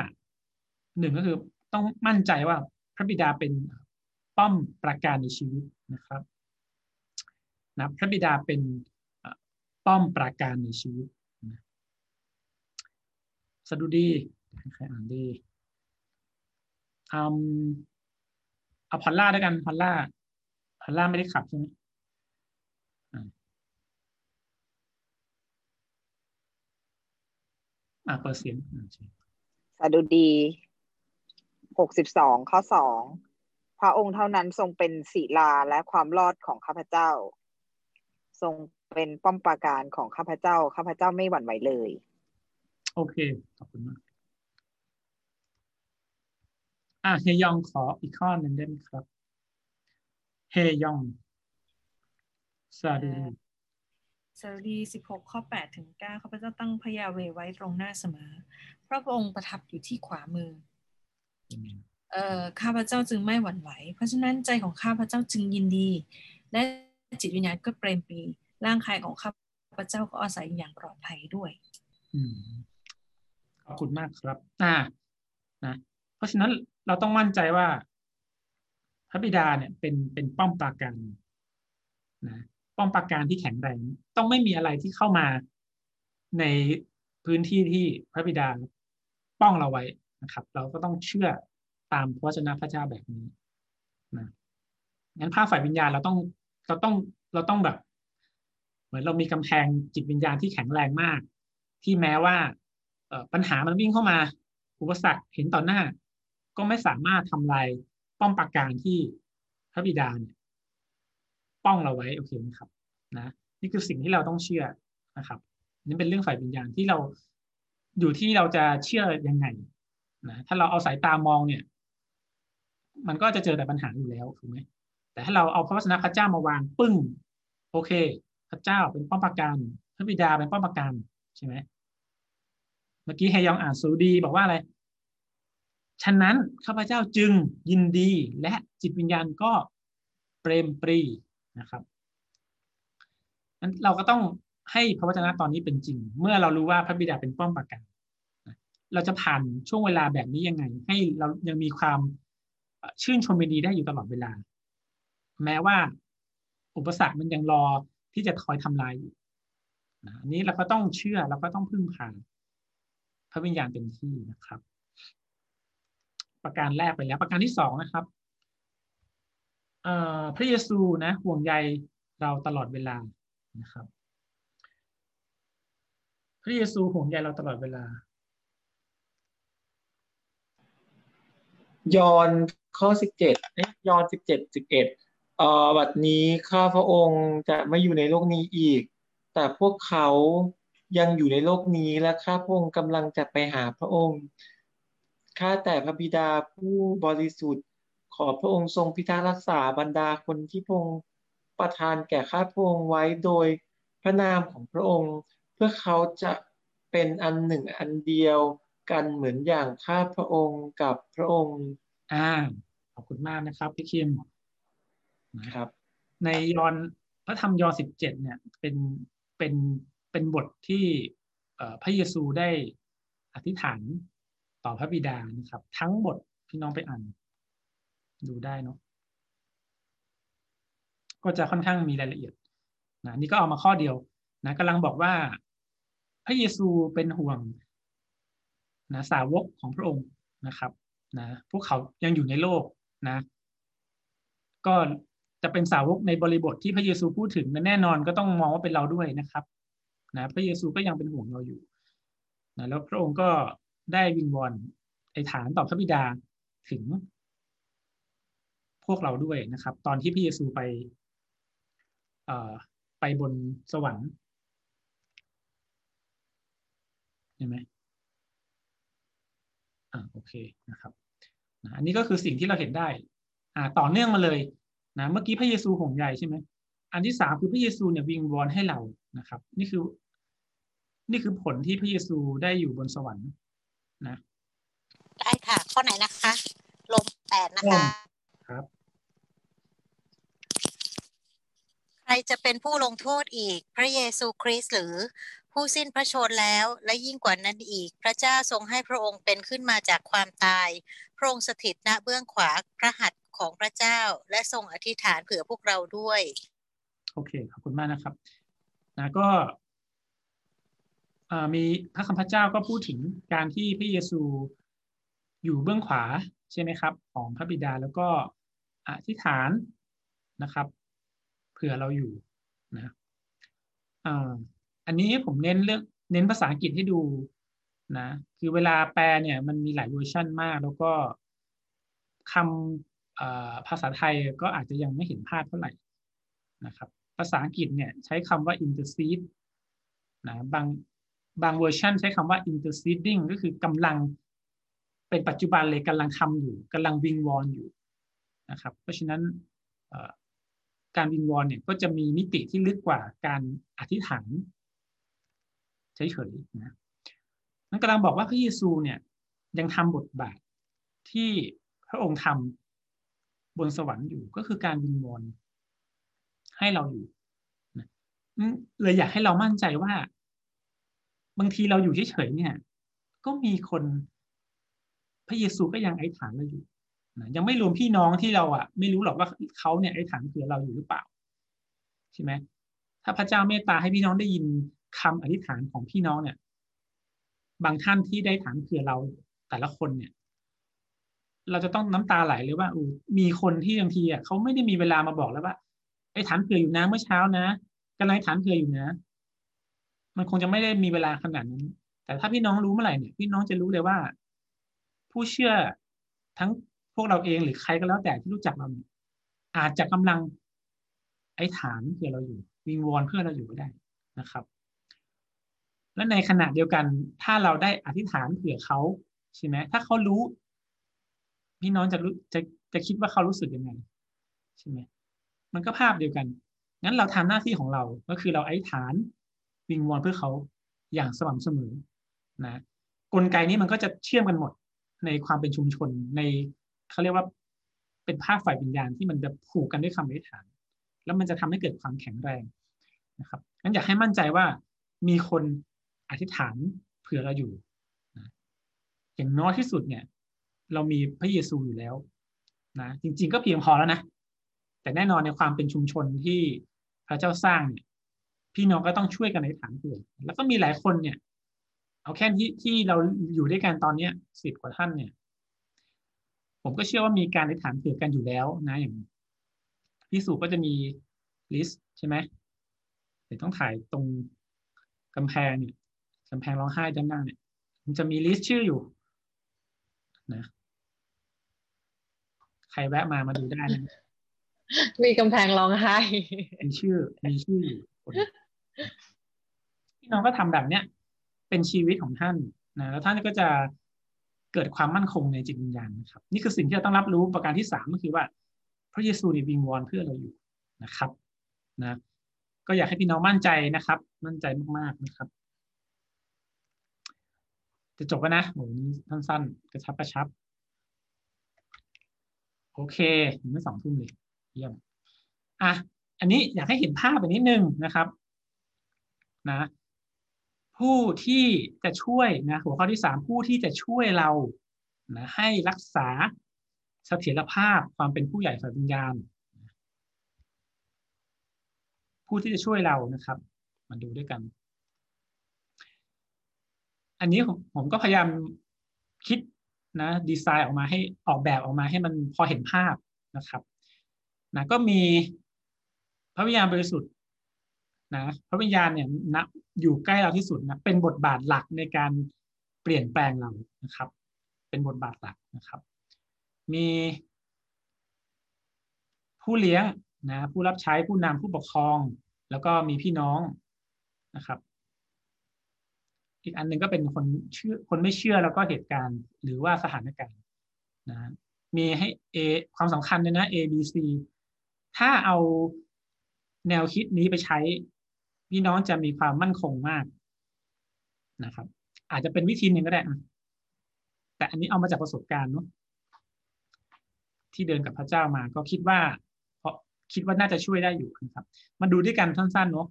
หนึ่งก็คือต้องมั่นใจว่าพระบิดาเป็นป้อมประการในชีวิตนะครับนะพระบิดาเป็นป้อมประการในชีวิต สดุดีใครอ่านดีอืมเอาพัลล่าด้วยกันพัลล่าพัลล่าไม่ได้ขับใช่ไหมอ่าเปิดเสียงสดุดีหกสิบสองข้อสองพระองค์เท่านั้นทรงเป็นศีลาและความรอดของข้าพเจ้า ทรงเป็นป้อมปราการของข้าพเจ้า ข้าพเจ้าไม่หวั่นไหวเลย โอเค ขอบคุณมากอะเฮยองขออีกข้อหนึ่งได้ไหมครับ เฮยองสวัสดีสดุดี16ข้อ8ถึง9ข้าพเจ้าตั้งพระยาเวไว้ตรงหน้าเสมอ พระองค์ประทับอยู่ที่ขวามือเอ่อข้าพเจ้าจึงไม่หวั่นไหว เพราะฉะนั้นใจของข้าพเจ้าจึงยินดี และจิตวิญญาณก็เปรมปรีร่างกายของข้าพเจ้าก็อาศัยอย่างปลอดภัยด้วยอืม ขอบคุณมากครับอ่านะเพราะฉะนั้นเราต้องมั่นใจว่า พระบิดาเนี่ยเป็นเป็นป้อมปราการนะป้อมปราการที่แข็งแรง ต้องไม่มีอะไรที่เข้ามาในพื้นที่ที่พระบิดาป้องเราไว้นะครับ เราก็ต้องเชื่อตามพระวจนะพระเจ้าแบบนี้นะงั้นภาพฝ่ายวิญญาณเราต้องเราต้องเราต้องแบบ เหมือนเรามีกำแพงจิตวิญญาณที่แข็งแรงมาก ที่แม้ว่า ปัญหามันวิ่งเข้ามา อุปสรรคเห็นต่อหน้า ก็ไม่สามารถทำลายป้อมปราการที่พระบิดาเนี่ยป้องเราไว้โอเคไหมครับนะนี่คือสิ่งที่เราต้องเชื่อนะครับนี่เป็นเรื่องฝ่ายวิญญาณที่เราอยู่ที่เราจะเชื่อยังไงนะถ้าเราเอาสายตามองเนี่ย มันก็จะเจอแต่ปัญหาอยู่แล้วถูกไหมแต่ถ้าเราเอาพระวจนะพระเจ้ามาวางปึ้ง โอเค พระเจ้าเป็นป้อมปราการพระบิดาเป็นป้อมปราการใช่ไหม เมื่อกี้เฮยองอ่านสูดีบอกว่าอะไร ฉะนั้นข้าพเจ้าจึงยินดีและจิตวิญญาณก็เปรมปรีนะครับนั้นเราก็ต้องให้พระวจนะตอนนี้เป็นจริง เมื่อเรารู้ว่าพระบิดาเป็นป้อมปราการเราจะผ่านช่วงเวลาแบบนี้ยังไง ให้เรายังมีความชื่นชมยินดีได้อยู่ตลอดเวลา แม้ว่าอุปสรรคมันยังรอที่จะคอยทำลายอยู่อันนี้เราก็ต้องเชื่อเราก็ต้องพึ่งพา ระวิญญาณเต็มที่นะครับ ประการแรกไปแล้ว ประการที่สองนะครับพระเยซูนะห่วงใยเราตลอดเวลานะครับ พระเยซูห่วงใยเราตลอดเวลา ยอห์นข้อสิบเจ็ดยอห์นสิบเจ็ดสิบเอ็ดเอ่อบัดนี้ข้าพระองค์จะไม่อยู่ในโลกนี้อีก แต่พวกเขา ยังอยู่ในโลกนี้และข้าพระองค์กำลังจะไปหาพระองค์ข้าแต่พระบิดาผู้บริสุทธิ์ ขอพระองค์ทรงพิทักษ์รักษาบรรดาคนที่พระองค์ประทานแก่ข้าพระองค์ไว้โดยพระนามของพระองค์ เพื่อเขาจะเป็นอันหนึ่งอันเดียวกันเหมือนอย่างข้าพระองค์กับพระองค์อ่าขอบคุณมากนะครับพี่คิมนะครับ ในยอนพระธรรมยอสิบเจ็ดเนี่ยเป็นเป็น เป็นบทที่พระเยซูได้อธิษฐานต่อพระบิดานะครับ ทั้งบทพี่น้องไปอ่านดูได้เนาะก็จะค่อนข้างมีรายละเอียดนะนี่ก็เอามาข้อเดียวนะกำลังบอกว่าพระเยซูเป็นห่วงนะสาวกของพระองค์นะครับนะพวกเขายังอยู่ในโลกนะ ก็จะเป็นสาวกในบริบทที่พระเยซูพูดถึงแน่นอนก็ต้องมองว่าเป็นเราด้วยนะครับ นะพระเยซูก็ยังเป็นห่วงเราอยู่นะแล้วพระองค์ก็ได้วิงวอนไอฐานต่อพระบิดาถึง พวกเราด้วยนะครับ ตอนที่พระเยซูไปไปบนสวรรค์เห็นไหมอ่าโอเคนะครับนะอันนี้ก็คือสิ่งที่เราเห็นได้ อ่าต่อเนื่องมาเลยนะเมื่อกี้พระเยซูห่วงใยใช่ไหมอันที่สามคือพระเยซูเนี่ยวิงวอนให้เรานะครับ นี่คือ นี่คือผลที่พระเยซูได้อยู่บนสวรรค์นะได้ค่ะข้อไหนนะคะลมแปดนะคะครับ ใครจะเป็นผู้ลงโทษอีก พระเยซูคริสต์หรือผู้สิ้นพระชนแล้ว และยิ่งกว่านั้นอีก พระเจ้าทรงให้พระองค์เป็นขึ้นมาจากความตาย พระองค์สถิตณเบื้องขวาพระหัตถ์ของพระเจ้า และทรงอธิษฐานเผื่อพวกเราด้วย โอเคขอบคุณมากนะครับนะก็ มีพระคำพระเจ้าก็พูดถึงการที่พระเยซูอยู่เบื้องขวาใช่ไหมครับ ของพระบิดาแล้วก็อธิษฐานนะครับเผื่อเราอยู่นะอันนี้ผมเน้นเรื่องเน้นภาษาอังกฤษให้ดูนะคือเวลาแปลเนี่ยมันมีหลายเวอร์ชันมาก แล้วก็คำภาษาไทยก็อาจจะยังไม่เห็นภาพเท่าไหร่นะครับภาษาอังกฤษเนี่ยใช้คำว่า intercede นะบาง บางเวอร์ชันใช้คำว่า interceding ก็คือกำลังเป็นปัจจุบันเลยกำลังทำอยู่กำลังวิงวอนอยู่นะครับ เพราะฉะนั้นการวิงวอนเนี่ยก็จะมีมิติที่ลึกกว่าการอธิษฐานเฉยๆนะนั่นกำลังบอกว่าพระเยซูเนี่ยยังทำบทบาทที่พระองค์ทำบนสวรรค์อยู่ก็คือการวิงวอนให้เราอยู่นะเลยอยากให้เรามั่นใจว่า บางทีเราอยู่เฉยๆเนี่ย ก็มีคน พระเยซูก็ยังไอ้ฐานเราอยู่นะยังไม่รวมพี่น้องที่เราอะ ไม่รู้หรอกว่าเขาเนี่ยไอ้ฐานคือเราอยู่หรือเปล่าใช่ไหมถ้าพระเจ้าเมตตาให้พี่น้องได้ยินคำอธิษฐานของพี่น้องเนี่ย บางท่านที่ได้ฐานเผื่อเราแต่ละคนเนี่ย เราจะต้องน้ำตาไหลเลยว่าอมีคนที่บางทีอะเขาไม่ได้มีเวลามาบอกแล้วว่าไอ้ฐานเผื่ออยู่นะเมื่อเช้านะกำลังฐานเผื่ออยู่นะ มันคงจะไม่ได้มีเวลาขนาดนั้น แต่ถ้าพี่น้องรู้เมื่อไหร่เนี่ย พี่น้องจะรู้เลยว่า ผู้เชื่อทั้งพวกเราเองหรือใครก็แล้วแต่ที่รู้จักเราอาจจะกำลังไอ้ฐานเพื่อเราอยู่ วิงวอนเพื่อเราอยู่ก็ได้นะครับ และในขณะเดียวกัน ถ้าเราได้อธิษฐานเผื่อเขาใช่ไหมถ้าเขารู้ พี่น้องจะรู้จะจะคิดว่าเขารู้สึกยังไงใช่ไหมมันก็ภาพเดียวกันงั้นเราทำหน้าที่ของเราก็คือเราไอ้ฐาน วิงวอนเพื่อเขาอย่างสม่ำเสมอนะกลไกนี้มันก็จะเชื่อมกันหมดในความเป็นชุมชนในเขาเรียกว่าเป็นภาพฝ่ายวิญญาณที่มันจะผูกกันด้วยคำอธิษฐาน แล้วมันจะทำให้เกิดความแข็งแรงนะครับงั้นอยากให้มั่นใจว่ามีคนอธิษฐานเผื่อเราอยู่นะอย่างน้อยที่สุดเนี่ย เรามีพระเยซูอยู่แล้วนะจริง ๆ ก็เพียงพอแล้วนะแต่แน่นอนในความเป็นชุมชนที่พระเจ้าสร้างเนี่ย พี่น้องก็ต้องช่วยกันอธิษฐานเผื่อแล้วก็มีหลายคนเนี่ย เอาแค่ที่ที่เราอยู่ด้วยกันตอนเนี้ยสิบกว่าท่านเนี่ย ผมก็เชื่อว่ามีการอธิษฐานเผื่อกันอยู่แล้วนะอย่างพี่สุก็จะมี list ใช่ไหมเดี๋ยวต้องถ่ายตรงกำแพงเนี่ยกำแพงร้องไห้ด้านหน้าเนี่ยมันจะมี list ชื่ออยู่นะใครแวะมามาดูได้นะมีกำแพงร้องไห้มีชื่อมีชื่อ พี่น้องก็ทำแบบเนี้ยเป็นชีวิตของท่านนะแล้วท่านก็จะเกิดความมั่นคงในจิตวิญญาณนะครับ นี่คือสิ่งที่เราต้องรับรู้ประการที่สามก็คือว่า พระเยซูในวิงวอนเพื่อเราอยู่นะครับนะก็อยากให้พี่น้องมั่นใจนะครับ มั่นใจมากๆนะครับ จะจบแล้วนะโอ้นี้สั้นๆ กระชับกระชับ โอเคไม่สองทุ่มเลยเยี่ยมอะอันนี้อยากให้เห็นภาพไปนิดนึงนะครับ นะผู้ที่จะช่วยนะหัวข้อที่สามผู้ที่จะช่วยเรานะให้รักษาเสถียรภาพความเป็นผู้ใหญ่ฝ่ายวิญญาณผู้ที่จะช่วยเรานะครับ มาดูด้วยกัน อันนี้ผมก็พยายามคิดนะดีไซน์ออกมาให้ออกแบบออกมาให้มันพอเห็นภาพนะครับนะก็มีพระวิญญาณบริสุทธิ์ นะพระวิญญาณเนี่ยนะอยู่ใกล้เราที่สุดนะเป็นบทบาทหลักในการเปลี่ยนแปลงเรานะครับ เป็นบทบาทหลักนะครับ มีผู้เลี้ยงนะผู้รับใช้ผู้นำผู้ปกครอง แล้วก็มีพี่น้องนะครับ อีกอันหนึ่งก็เป็นคนเชื่อคนไม่เชื่อแล้วก็เหตุการณ์ หรือว่าสถานการณ์นะมีให้ A ความสำคัญเลยนะ A B C ถ้าเอาแนวคิดนี้ไปใช้ พี่น้องจะมีความมั่นคงมากนะครับ อาจจะเป็นวิธีหนึ่งก็ได้แต่อันนี้เอามาจากประสบการณ์เนาะที่เดินกับพระเจ้ามา ก็คิดว่า เพราะคิดว่าน่าจะช่วยได้อยู่นะครับ มาดูด้วยกันสั้นๆเนาะ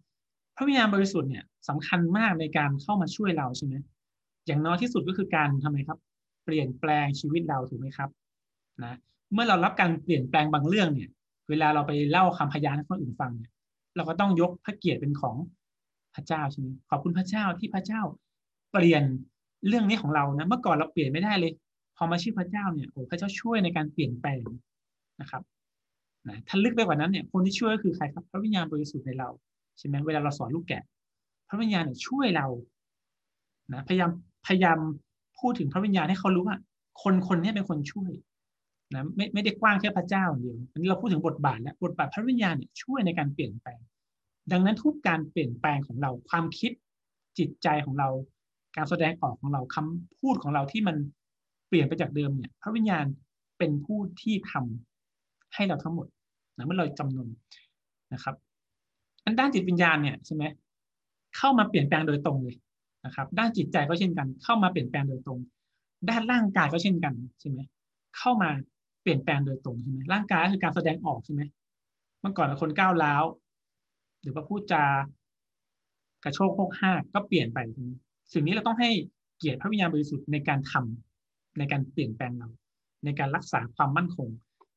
พระวิญญาณบริสุทธิ์เนี่ยสำคัญมากในการเข้ามาช่วยเราใช่ไหมอย่างน้อยที่สุดก็คือการทำไมครับ เปลี่ยนแปลงชีวิตเราถูกไหมครับนะเมื่อเรารับการเปลี่ยนแปลงบางเรื่องเนี่ย เวลาเราไปเล่าคำพยานให้คนอื่นฟังเนี่ย เราก็ต้องยกพระเกียรติเป็นของพระเจ้าใช่ไหมขอบคุณพระเจ้าที่พระเจ้า เปลี่ยนเรื่องนี้ของเรานะ เมื่อก่อนเราเปลี่ยนไม่ได้เลย พอมาชื่อพระเจ้าเนี่ยโอ้พระเจ้าช่วยในการเปลี่ยนแปลงนะครับนะถ้าลึกไปกว่านั้นเนี่ยคนที่ช่วยก็คือใครครับพระวิญญาณบริสุทธิ์ในเราใช่ไหมเวลาเราสอนลูกแกะ พระวิญญาณเนี่ยช่วยเรานะพยายามพยายามพูดถึงพระวิญญาณให้เขารู้ว่า คนคนนี้เป็นคนช่วย นะไม่ไม่ได้กว้างแค่พระเจ้าเดียวอันนี้เราพูดถึงบทบาทแล้วบทบาทพระวิญญาณเนี่ยช่วยในการเปลี่ยนแปลง ดังนั้นทุกการเปลี่ยนแปลงของเราความคิดจิตใจของเราการแสดงออกของเราคำพูดของเราที่มันเปลี่ยนไปจากเดิมเนี่ย พระวิญญาณเป็นผู้ที่ทำให้เราทั้งหมดนะเมื่อเราจำนวนนะครับ อันด้านจิตวิญญาณเนี่ยใช่ไหมเข้ามาเปลี่ยนแปลงโดยตรงเลยนะครับ ด้านจิตใจก็เช่นกัน เข้ามาเปลี่ยนแปลงโดยตรง ด้านร่างกายก็เช่นกันใช่ไหมเข้ามา เปลี่ยนแปลงโดยตรงใช่ไหมร่างกายคือการแสดงออกใช่ไหมเมื่อก่อนเป็นคนก้าวร้าวหรือว่าพูดจากระโชกโคกห้าก็เปลี่ยนไปสิ่งนี้เราต้องให้เกียรติพระวิญญาณบริสุทธิ์ในการทำในการเปลี่ยนแปลงเราในการรักษาความมั่นคง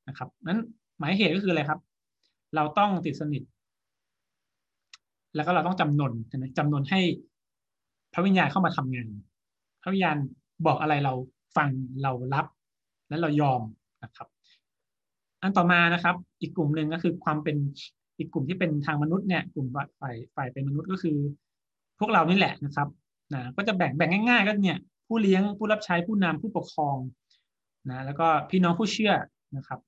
นะครับนั้นหมายเหตุก็คืออะไรครับ เราต้องติดสนิท แล้วก็เราต้องจำนนใช่ไหมจำนนให้พระวิญญาณเข้ามาทำงาน พระวิญญาณบอกอะไรเราฟังเรารับ และเรายอม นะครับ อันต่อมานะครับ อีกกลุ่มหนึ่งก็คือความเป็นอีกกลุ่มที่เป็นทางมนุษย์เนี่ยกลุ่มฝ่ายฝ่ายเป็นมนุษย์ก็คือ พวกเรานี่แหละนะครับนะก็จะแบ่งแบ่งง่าย ๆ ก็เนี่ย ผู้เลี้ยงผู้รับใช้ผู้นำผู้ปกครองนะแล้วก็พี่น้องผู้เชื่อนะครับ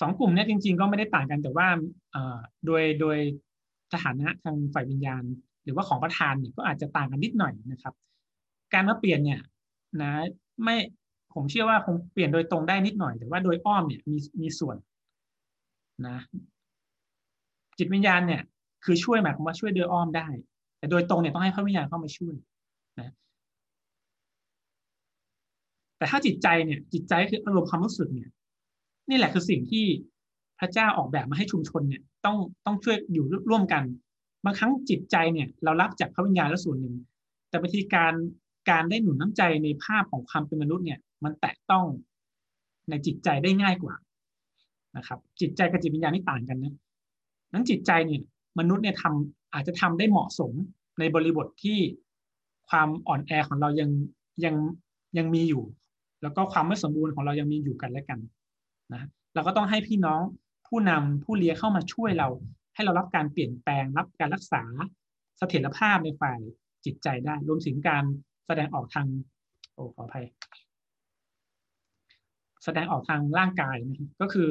สองกลุ่มนี้จริง ๆ ก็ไม่ได้ต่างกันแต่ว่าโดยโดยสถานะทางฝ่ายวิญญาณ หรือว่าของประธานเนี่ยก็อาจจะต่างกันนิดหน่อยนะครับ การมาเปลี่ยนเนี่ยนะไม่ ผมเชื่อว่าคงเปลี่ยนโดยตรงได้นิดหน่อย แต่ว่าโดยอ้อมเนี่ยมีมีส่วนนะจิตวิญญาณเนี่ย คือช่วยหมายความว่าช่วยโดยอ้อมได้ แต่โดยตรงเนี่ยต้องให้พระวิญญาณเข้ามาช่วยนะแต่ถ้าจิตใจเนี่ย จิตใจคืออารมณ์ความรู้สึกเนี่ย นี่แหละคือสิ่งที่พระเจ้าออกแบบมาให้ชุมชนเนี่ย ต้องต้องช่วยอยู่ร่วมกัน บางครั้งจิตใจเนี่ย เรารับจากพระวิญญาณแล้วส่วนหนึ่ง แต่บางทีการการได้หนุนน้ำใจในภาพของความเป็นมนุษย์เนี่ยมันแตะต้องในจิตใจได้ง่ายกว่านะครับ จิตใจกับจิตวิญญาณนี่ต่างกันนะนั้นจิตใจเนี่ยมนุษย์เนี่ยทำอาจจะทำได้เหมาะสมในบริบทที่ความอ่อนแอของเรายังยังยังมีอยู่ แล้วก็ความไม่สมบูรณ์ของเรายังมีอยู่กันและกันนะเราก็ต้องให้พี่น้องผู้นำผู้เลี้ยงเข้ามาช่วยเรา ให้เรารับการเปลี่ยนแปลงรับการรักษาเสถียรภาพในฝ่ายจิตใจได้ รวมถึงการแสดงออกทางโอ้ขออภัย แสดงออกทางร่างกายนะก็คือ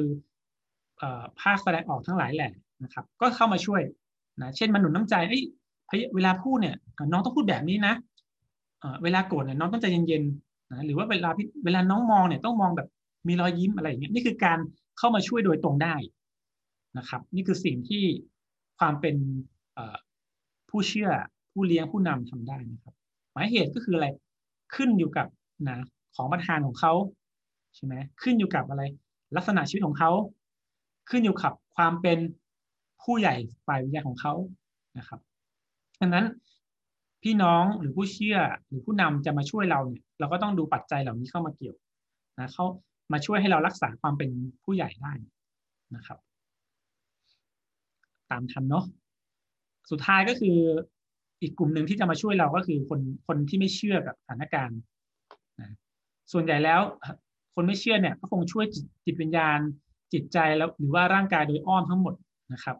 ภาคแสดงออกทั้งหลายแหละนะครับ ก็เข้ามาช่วยนะเช่นมันหนุนน้ำใจเอ้ยเวลาพูดเนี่ยน้องต้องพูดแบบนี้นะเวลาโกรธเนี่ยน้องต้องใจเย็นๆนะหรือว่าเวลาเวลาน้องมองเนี่ยต้องมองแบบมีรอยยิ้มอะไรอย่างเงี้ยนี่คือการเข้ามาช่วยโดยตรงได้นะครับ นี่คือสิ่งที่ความเป็นผู้เชื่อผู้เลี้ยงผู้นำทำได้นะครับ หมายเหตุก็คืออะไรขึ้นอยู่กับนะของประธานของเขา ใช่ไหมขึ้นอยู่กับอะไร ลักษณะชีวิตของเขา ขึ้นอยู่กับความเป็นผู้ใหญ่ฝ่ายวิญญาณของเขานะครับดังนั้นพี่น้องหรือผู้เชื่อหรือผู้นำจะมาช่วยเราเนี่ย เราก็ต้องดูปัจจัยเหล่านี้เข้ามาเกี่ยวนะเขามาช่วยให้เรารักษาความเป็นผู้ใหญ่ได้นะครับ ตามทันเนาะสุดท้ายก็คืออีกกลุ่มหนึ่งที่จะมาช่วยเราก็คือคนคนที่ไม่เชื่อกับสถานการณ์นะส่วนใหญ่แล้ว คนไม่เชื่อเนี่ยก็คงช่วยจิตจิตวิญญาณจิตใจแล้วหรือว่าร่างกายโดยอ้อมทั้งหมดนะครับ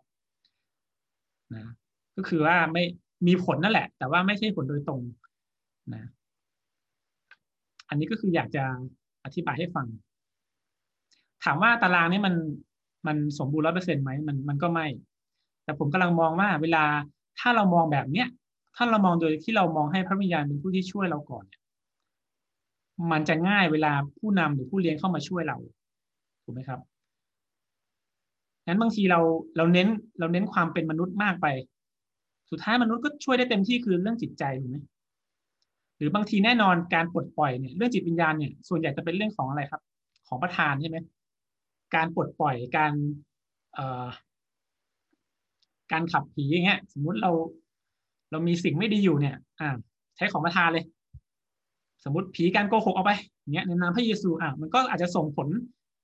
นะก็คือว่าไม่มีผลนั่นแหละ แต่ว่าไม่ใช่ผลโดยตรงนะอันนี้ก็คืออยากจะอธิบายให้ฟัง ถามว่าตารางนี้มันมันสมบูรณ์ร้อยเปอร์เซ็นต์ไหมมันมันก็ไม่ แต่ผมกำลังมองว่าเวลาถ้าเรามองแบบเนี้ยถ้าเรามองโดยที่เรามองให้พระวิญญาณเป็นผู้ที่ช่วยเราก่อนเนี่ย มันจะง่ายเวลาผู้นำหรือผู้เลี้ยงเข้ามาช่วยเราถูกไหมครับงั้นบางทีเราเราเน้นเราเน้นความเป็นมนุษย์มากไป สุดท้ายมนุษย์ก็ช่วยได้เต็มที่คือเรื่องจิตใจถูกไหมหรือบางทีแน่นอนการปลดปล่อยเนี่ยเรื่องจิตวิญญาณเนี่ยส่วนใหญ่จะเป็นเรื่องของอะไรครับ ของประธานใช่ไหมการปลดปล่อยการเอ่อการขับผีอย่างเงี้ย สมมุติเรา เรามีสิ่งไม่ดีอยู่เนี่ย อ่า ใช้ของประทานเลย สมมติผีการโกหกเอาไปเนี้ยในนามพระเยซูอะมันก็อาจจะส่งผล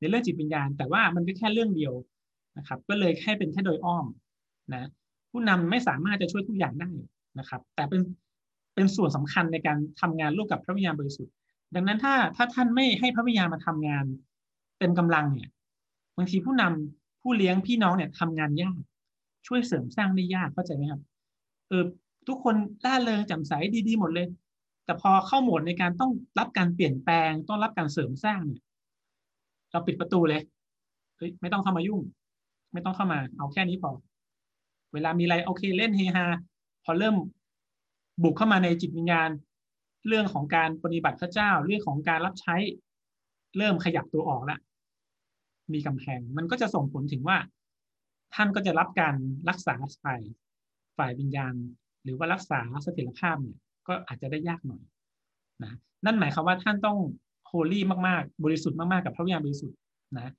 ในเรื่องจิตวิญญาณ แต่ว่ามันก็แค่เรื่องเดียวนะครับ ก็เลยแค่เป็นแค่โดยอ้อมนะผู้นำไม่สามารถจะช่วยทุกอย่างได้นะครับ แต่เป็นเป็นส่วนสำคัญในการทำงานร่วมกับพระวิญญาณบริสุทธิ์ ดังนั้นถ้าถ้าท่านไม่ให้พระวิญญาณมาทำงานเต็มกำลังเนี่ยบางทีผู้นำผู้เลี้ยงพี่น้องเนี่ยทำงานยาก ช่วยเสริมสร้างได้ยากเข้าใจไหมครับเออทุกคนล่าเริงแจ่มใสดีๆหมดเลย แต่พอเข้าโหมดในการต้องรับการเปลี่ยนแปลง ต้องรับการเสริมสร้างเนี่ยเราปิดประตูเลยเฮ้ยไม่ต้องเข้ามายุ่ง ไม่ต้องเข้ามา เอาแค่นี้พอเวลามีอะไรโอเคเล่นเฮฮาพอเริ่มบุกเข้ามาในจิตวิญญาณ เรื่องของการปฏิบัติพระเจ้า เรื่องของการรับใช้ เริ่มขยับตัวออกแล้วมีกำแพง มันก็จะส่งผลถึงว่า ท่านก็จะรับการรักษาฝ่ายฝ่ายวิญญาณ หรือว่ารักษาเสถียรภาพเนี่ย ก็อาจจะได้ยากหน่อยนะนั่นหมายความว่าท่านต้องโฮลี่มากๆ บริสุทธิ์มาก ๆ กับพระวิญญาณบริสุทธิ์นะ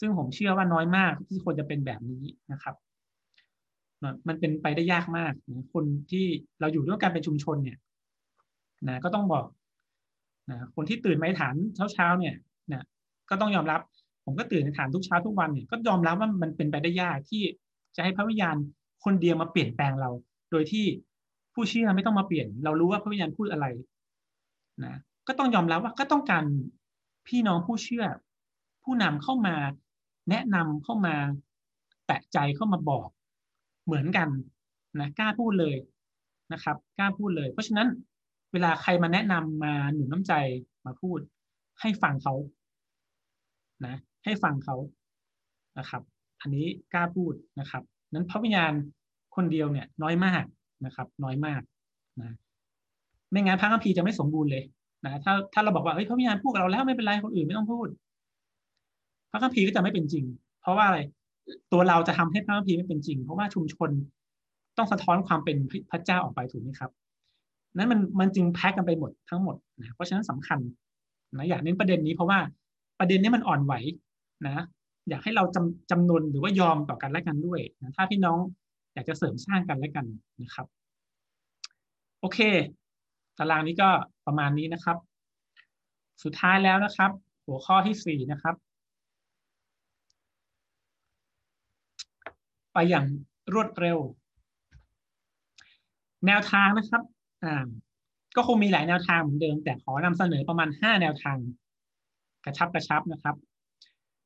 ซึ่งผมเชื่อว่าน้อยมากที่คนจะเป็นแบบนี้นะครับมันเป็นไปได้ยากมากนะคนที่เราอยู่ด้วยกันเป็นชุมชนเนี่ยนะก็ต้องบอกนะคนที่ตื่นมาฐานเช้าเช้าเนี่ยนะก็ต้องยอมรับ ผมก็ตื่นในฐานทุกเช้าทุกวันเนี่ยก็ยอมรับว่ามันเป็นไปได้ยากที่จะให้พระวิญญาณคนเดียวมาเปลี่ยนแปลงเรา โดยที่ ผู้เชื่อไม่ต้องมาเปลี่ยน เรารู้ว่าพระวิญญาณพูดอะไรนะก็ต้องยอมรับว่าก็ต้องการพี่น้องผู้เชื่อ ผู้นำเข้ามาแนะนำเข้ามาแตะใจเข้ามาบอกเหมือนกันนะกล้าพูดเลยนะครับกล้าพูดเลย เพราะฉะนั้นเวลาใครมาแนะนำมาหนุนน้ำใจมาพูด ให้ฟังเขานะให้ฟังเขานะครับ อันนี้กล้าพูดนะครับ นั้นพระวิญญาณคนเดียวเนี่ยน้อยมาก นะครับ น้อยมากนะไม่งั้นพระคัมภีร์จะไม่สมบูรณ์เลยนะถ้าถ้าเราบอกว่าเฮ้ยพระวิญญาณพูดกับเราแล้วไม่เป็นไรคนอื่นไม่ต้องพูด พระคัมภีร์ก็จะไม่เป็นจริง เพราะว่าอะไรตัวเราจะทำให้พระคัมภีร์ไม่เป็นจริง เพราะว่าชุมชนต้องสะท้อนความเป็นพระเจ้าออกไปถูกไหมครับ นั้นมันมันจึงแพ็กกันไปหมดทั้งหมดนะเพราะฉะนั้นสำคัญนะอยากเน้นประเด็นนี้เพราะว่าประเด็นนี้มันอ่อนไหวนะ อยากให้เราจำจำนวนหรือว่ายอมต่อกันและกันด้วยนะถ้าพี่น้อง อยากจะเสริมสร้างกันและกันนะครับ โอเค ตารางนี้ก็ประมาณนี้นะครับ สุดท้ายแล้วนะครับ หัวข้อที่สี่นะครับ ไปอย่างรวดเร็ว แนวทางนะครับอ่าก็คงมีหลายแนวทางเหมือนเดิม แต่ขอนำเสนอประมาณห้าแนวทาง กระชับกระชับนะครับ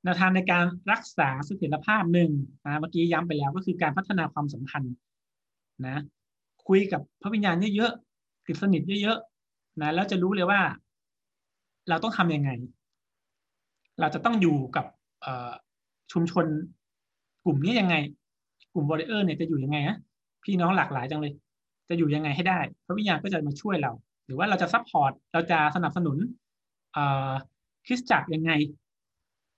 นวทางในการรักษาเสถียรภาพหนึ่งนะเมื่อกี้ย้ำไปแล้วก็คือการพัฒนาความสัมพันธ์นะคุยกับพระวิญญาณเยอะๆติดสนิทเยอะๆนะแล้วจะรู้เลยว่า เราต้องทำยังไง เราจะต้องอยู่กับชุมชนกลุ่มนี้ยังไง กลุ่ม warrior เนี่ยจะอยู่ยังไงฮะพี่น้องหลากหลายจังเลย จะอยู่ยังไงให้ได้ พระวิญญาณก็จะมาช่วยเรา หรือว่าเราจะ support เราจะสนับสนุนคริสตจักรยังไง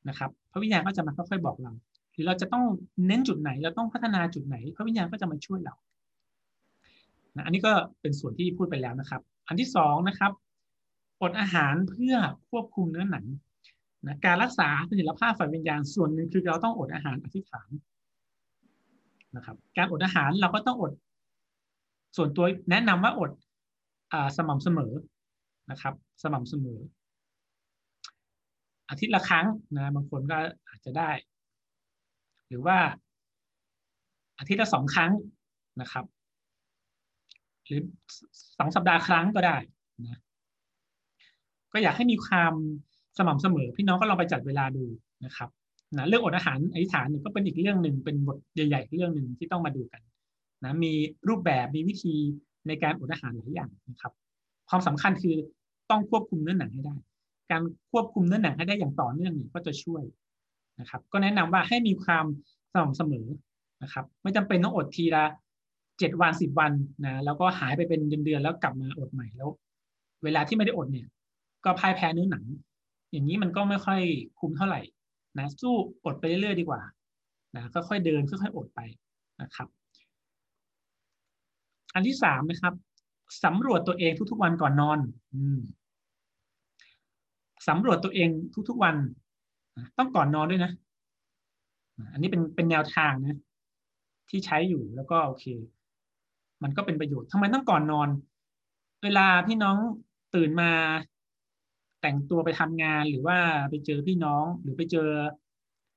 นะครับ พระวิญญาณก็จะมาค่อยๆบอกเรา หรือเราจะต้องเน้นจุดไหน เราต้องพัฒนาจุดไหน พระวิญญาณก็จะมาช่วยเรานะอันนี้ก็เป็นส่วนที่พูดไปแล้วนะครับ อันที่สองนะครับอดอาหารเพื่อควบคุมเนื้อหนังนะการรักษาสถิรภาพฝ่ายวิญญาณส่วนหนึ่งคือเราต้องอดอาหารอธิษฐานนะครับ การอดอาหารเราก็ต้องอด ส่วนตัวแนะนำว่าอดสม่ำเสมอนะครับ สม่ำเสมอ อาทิตย์ละครั้งนะบางคนก็อาจจะได้ หรือว่าอาทิตย์ละสองครั้งนะครับ หรือสองสัปดาห์ครั้งก็ได้นะก็อยากให้มีความสม่ำเสมอ พี่น้องก็ลองไปจัดเวลาดูนะครับนะเรื่องอดอาหารอธิษฐานเนี่ยก็เป็นอีกเรื่องหนึ่งเป็นบทใหญ่ๆเรื่องหนึ่งที่ต้องมาดูกันนะมีรูปแบบมีวิธีในการอดอาหารหลายอย่างนะครับ ความสำคัญคือต้องควบคุมเนื้อหนังให้ได้ การควบคุมเนื้อหนังให้ได้อย่างต่อเนื่องก็จะช่วยนะครับ ก็แนะนำว่าให้มีความสม่ำเสมอนะครับ ไม่จำเป็นต้องอดทีละเจ็ดวันสิบวันนะแล้วก็หายไปเป็นเดือนๆแล้วกลับมาอดใหม่แล้ว เวลาที่ไม่ได้อดเนี่ย ก็พ่ายแพ้เนื้อหนัง อย่างนี้มันก็ไม่ค่อยคุ้มเท่าไหร่นะสู้อดไปเรื่อยๆดีกว่านะค่อยๆเดินค่อยๆอดไปนะครับ อันที่สามนะครับสำรวจตัวเองทุกๆวันก่อนนอน อืม สำรวจตัวเองทุกๆวัน ต้องก่อนนอนด้วยนะ อันนี้เป็นเป็นแนวทางนะ ที่ใช้อยู่แล้วก็โอเค มันก็เป็นประโยชน์ทำไมต้องก่อนนอน เวลาพี่น้องตื่นมาแต่งตัวไปทำงานหรือว่าไปเจอพี่น้องหรือไปเจอ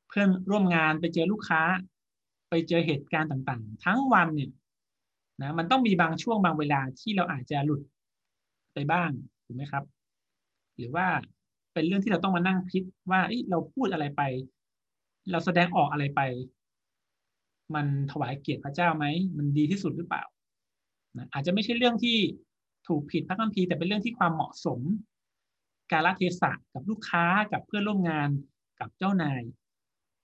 เพื่อนร่วมงานไปเจอลูกค้า ไปเจอเหตุการณ์ต่างๆ ทั้งวันเนี่ยนะมันต้องมีบางช่วงบางเวลาที่เราอาจจะหลุดไปบ้างถูกไหมครับ หรือว่า เป็นเรื่องที่เราต้องมานั่งคิดว่าเราพูดอะไรไป เราแสดงออกอะไรไป มันถวายเกียรติพระเจ้าไหมมันดีที่สุดหรือเปล่านะอาจจะไม่ใช่เรื่องที่ถูกผิดพระคัมภีร์แต่เป็นเรื่องที่ความเหมาะสม การละเทศะกับลูกค้ากับเพื่อนร่วมงานกับเจ้านาย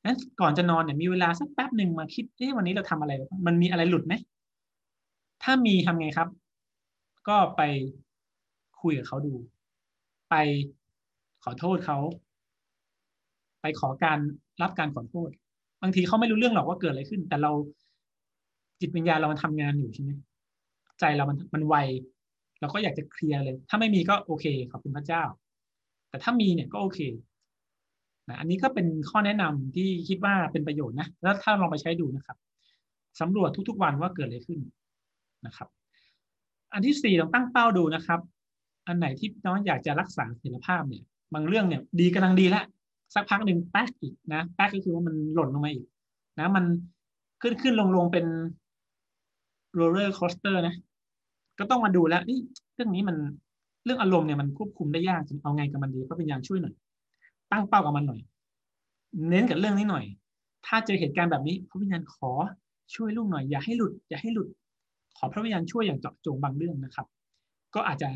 นั้นก่อนจะนอนเนี่ยมีเวลาสักแป๊บหนึ่งมาคิดเอ๊ะวันนี้เราทำอะไร มันมีอะไรหลุดไหมถ้ามีทำไงครับ ก็ไปคุยกับเขาดู ไป ขอโทษเขา ไปขอการรับการขอโทษ บางทีเขาไม่รู้เรื่องหรอกว่าเกิดอะไรขึ้น แต่เราจิตวิญญาณเรามันทำงานอยู่ใช่ไหมใจเรามันมันไวเราก็อยากจะเคลียร์เลย ถ้าไม่มีก็โอเค ขอบคุณพระเจ้า แต่ถ้ามีเนี่ยก็โอเคนะอันนี้ก็เป็นข้อแนะนำที่คิดว่าเป็นประโยชน์นะ แล้วถ้าลองไปใช้ดูนะครับสำรวจทุกๆวันว่าเกิดอะไรขึ้นนะครับ อันที่สี่ต้องตั้งเป้าดูนะครับ อันไหนที่น้องอยากจะรักษาเสถียรภาพเนี่ย บางเรื่องเนี่ยดีกำลังดีแล้วสักพักหนึ่งแป๊กอีกนะแป๊กก็คือว่ามันหล่นลงมาอีก นะ มันขึ้นขึ้นลงลงเป็น roller coaster นะ ก็ต้องมาดูแล้วนี่เรื่องนี้มันเรื่องอารมณ์เนี่ยมันควบคุมได้ยากจะเอาไงกับมันดีพระวิญญาณช่วยหน่อย ตั้งเป้ากับมันหน่อย เน้นกับเรื่องนี้หน่อย ถ้าเจอเหตุการณ์แบบนี้ พระวิญญาณขอช่วยลูกหน่อย อย่าให้หลุด อย่าให้หลุด ขอพระวิญญาณช่วยอย่างเจาะจงบางเรื่องนะครับ ก็อาจจะ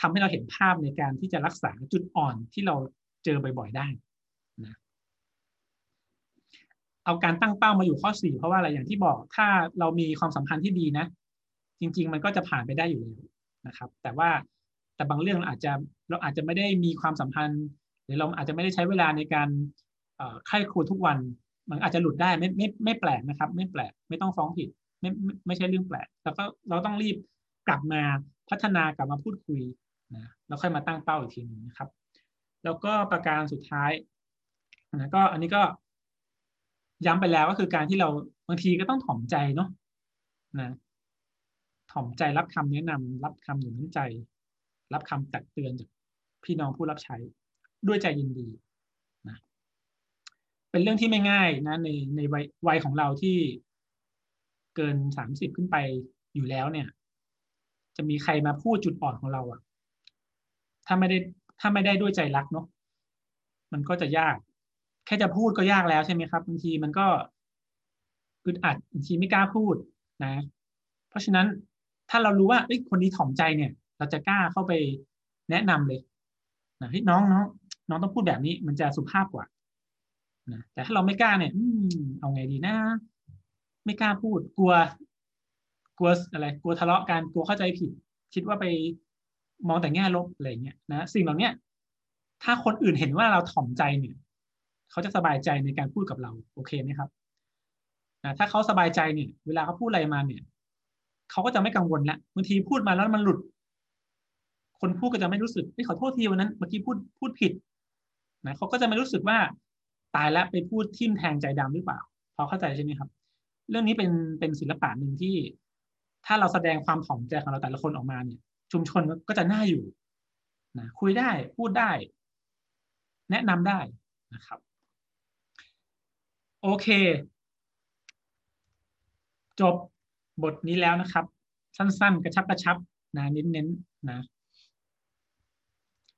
ทำให้เราเห็นภาพในการที่จะรักษาจุดอ่อนที่เราเจอบ่อยๆได้นะเอาการตั้งเป้ามาอยู่ข้อสี่เพราะว่าอะไรอย่างที่บอกถ้าเรามีความสัมพันธ์ที่ดีนะ จริง ๆ มันก็จะผ่านไปได้อยู่แล้วนะครับ แต่ว่าแต่บางเรื่องเราอาจจะเราอาจจะไม่ได้มีความสัมพันธ์หรือเราอาจจะไม่ได้ใช้เวลาในการไข้ครูทุกวัน มันอาจจะหลุดได้ไม่ไม่ไม่แปลกนะครับ ไม่แปลกไม่ต้องฟ้องผิดไม่ไม่ไม่ใช่เรื่องแปลกแล้วก็เราต้องรีบกลับมาพัฒนากลับมาพูดคุย นะแล้วค่อยมาตั้งเป้าอีกทีหนึ่งนะครับ แล้วก็ประการสุดท้ายนะก็อันนี้ก็ย้ำไปแล้วก็คือการที่เราบางทีก็ต้องถ่อมใจเนาะนะถ่อมใจรับคำแนะนำรับคำหนุนใจ รับคำตักเตือนจากพี่น้องผู้รับใช้ด้วยใจยินดีนะเป็นเรื่องที่ไม่ง่ายนะในในวัยวัยของเราที่เกินสามสิบขึ้นไปอยู่แล้วเนี่ย จะมีใครมาพูดจุดอ่อนของเราอะ ถ้าไม่ได้ถ้าไม่ได้ด้วยใจรักเนาะมันก็จะยาก แค่จะพูดก็ยากแล้วใช่ไหมครับบางทีมันก็อึดอัดบางทีไม่กล้าพูดนะ เพราะฉะนั้นถ้าเรารู้ว่าเอ้ยคนนี้ถ่อมใจเนี่ย เราจะกล้าเข้าไปแนะนำเลยนะเฮ้ยน้องน้องน้องต้องพูดแบบนี้มันจะสุภาพกว่านะแต่ถ้าเราไม่กล้าเนี่ย อืมเอาไงดีนะไม่กล้าพูดกลัว กลัวอะไร กลัวทะเลาะกันกลัวเข้าใจผิด คิดว่าไป มองแต่แง่ลบอะไรเงี้ยนะสิ่งเหล่านี้ถ้าคนอื่นเห็นว่าเราถ่อมใจเนี่ยเขาจะสบายใจในการพูดกับเรา โอเคไหมครับนะถ้าเขาสบายใจเนี่ย เวลาเขาพูดอะไรมาเนี่ยเขาก็จะไม่กังวลละบางทีพูดมาแล้วมันหลุด คนพูดก็จะไม่รู้สึกไม่ขอโทษทีวันนั้นเมื่อกี้พูดพูดผิดนะเขาก็จะไม่รู้สึกว่าตายแล้วไปพูดทิ่มแทงใจดำหรือเปล่าพอเข้าใจใช่ไหมครับ เรื่องนี้เป็นเป็นศิลปะหนึ่งที่ ถ้าเราแสดงความถ่อมใจของเราแต่ละคนออกมาเนี่ย ชุมชนก็จะน่าอยู่นะคุยได้พูดได้ แนะนำได้นะครับ โอเค จบบทนี้แล้วนะครับ สั้นๆ กระชับกระชับนะเน้นๆนะ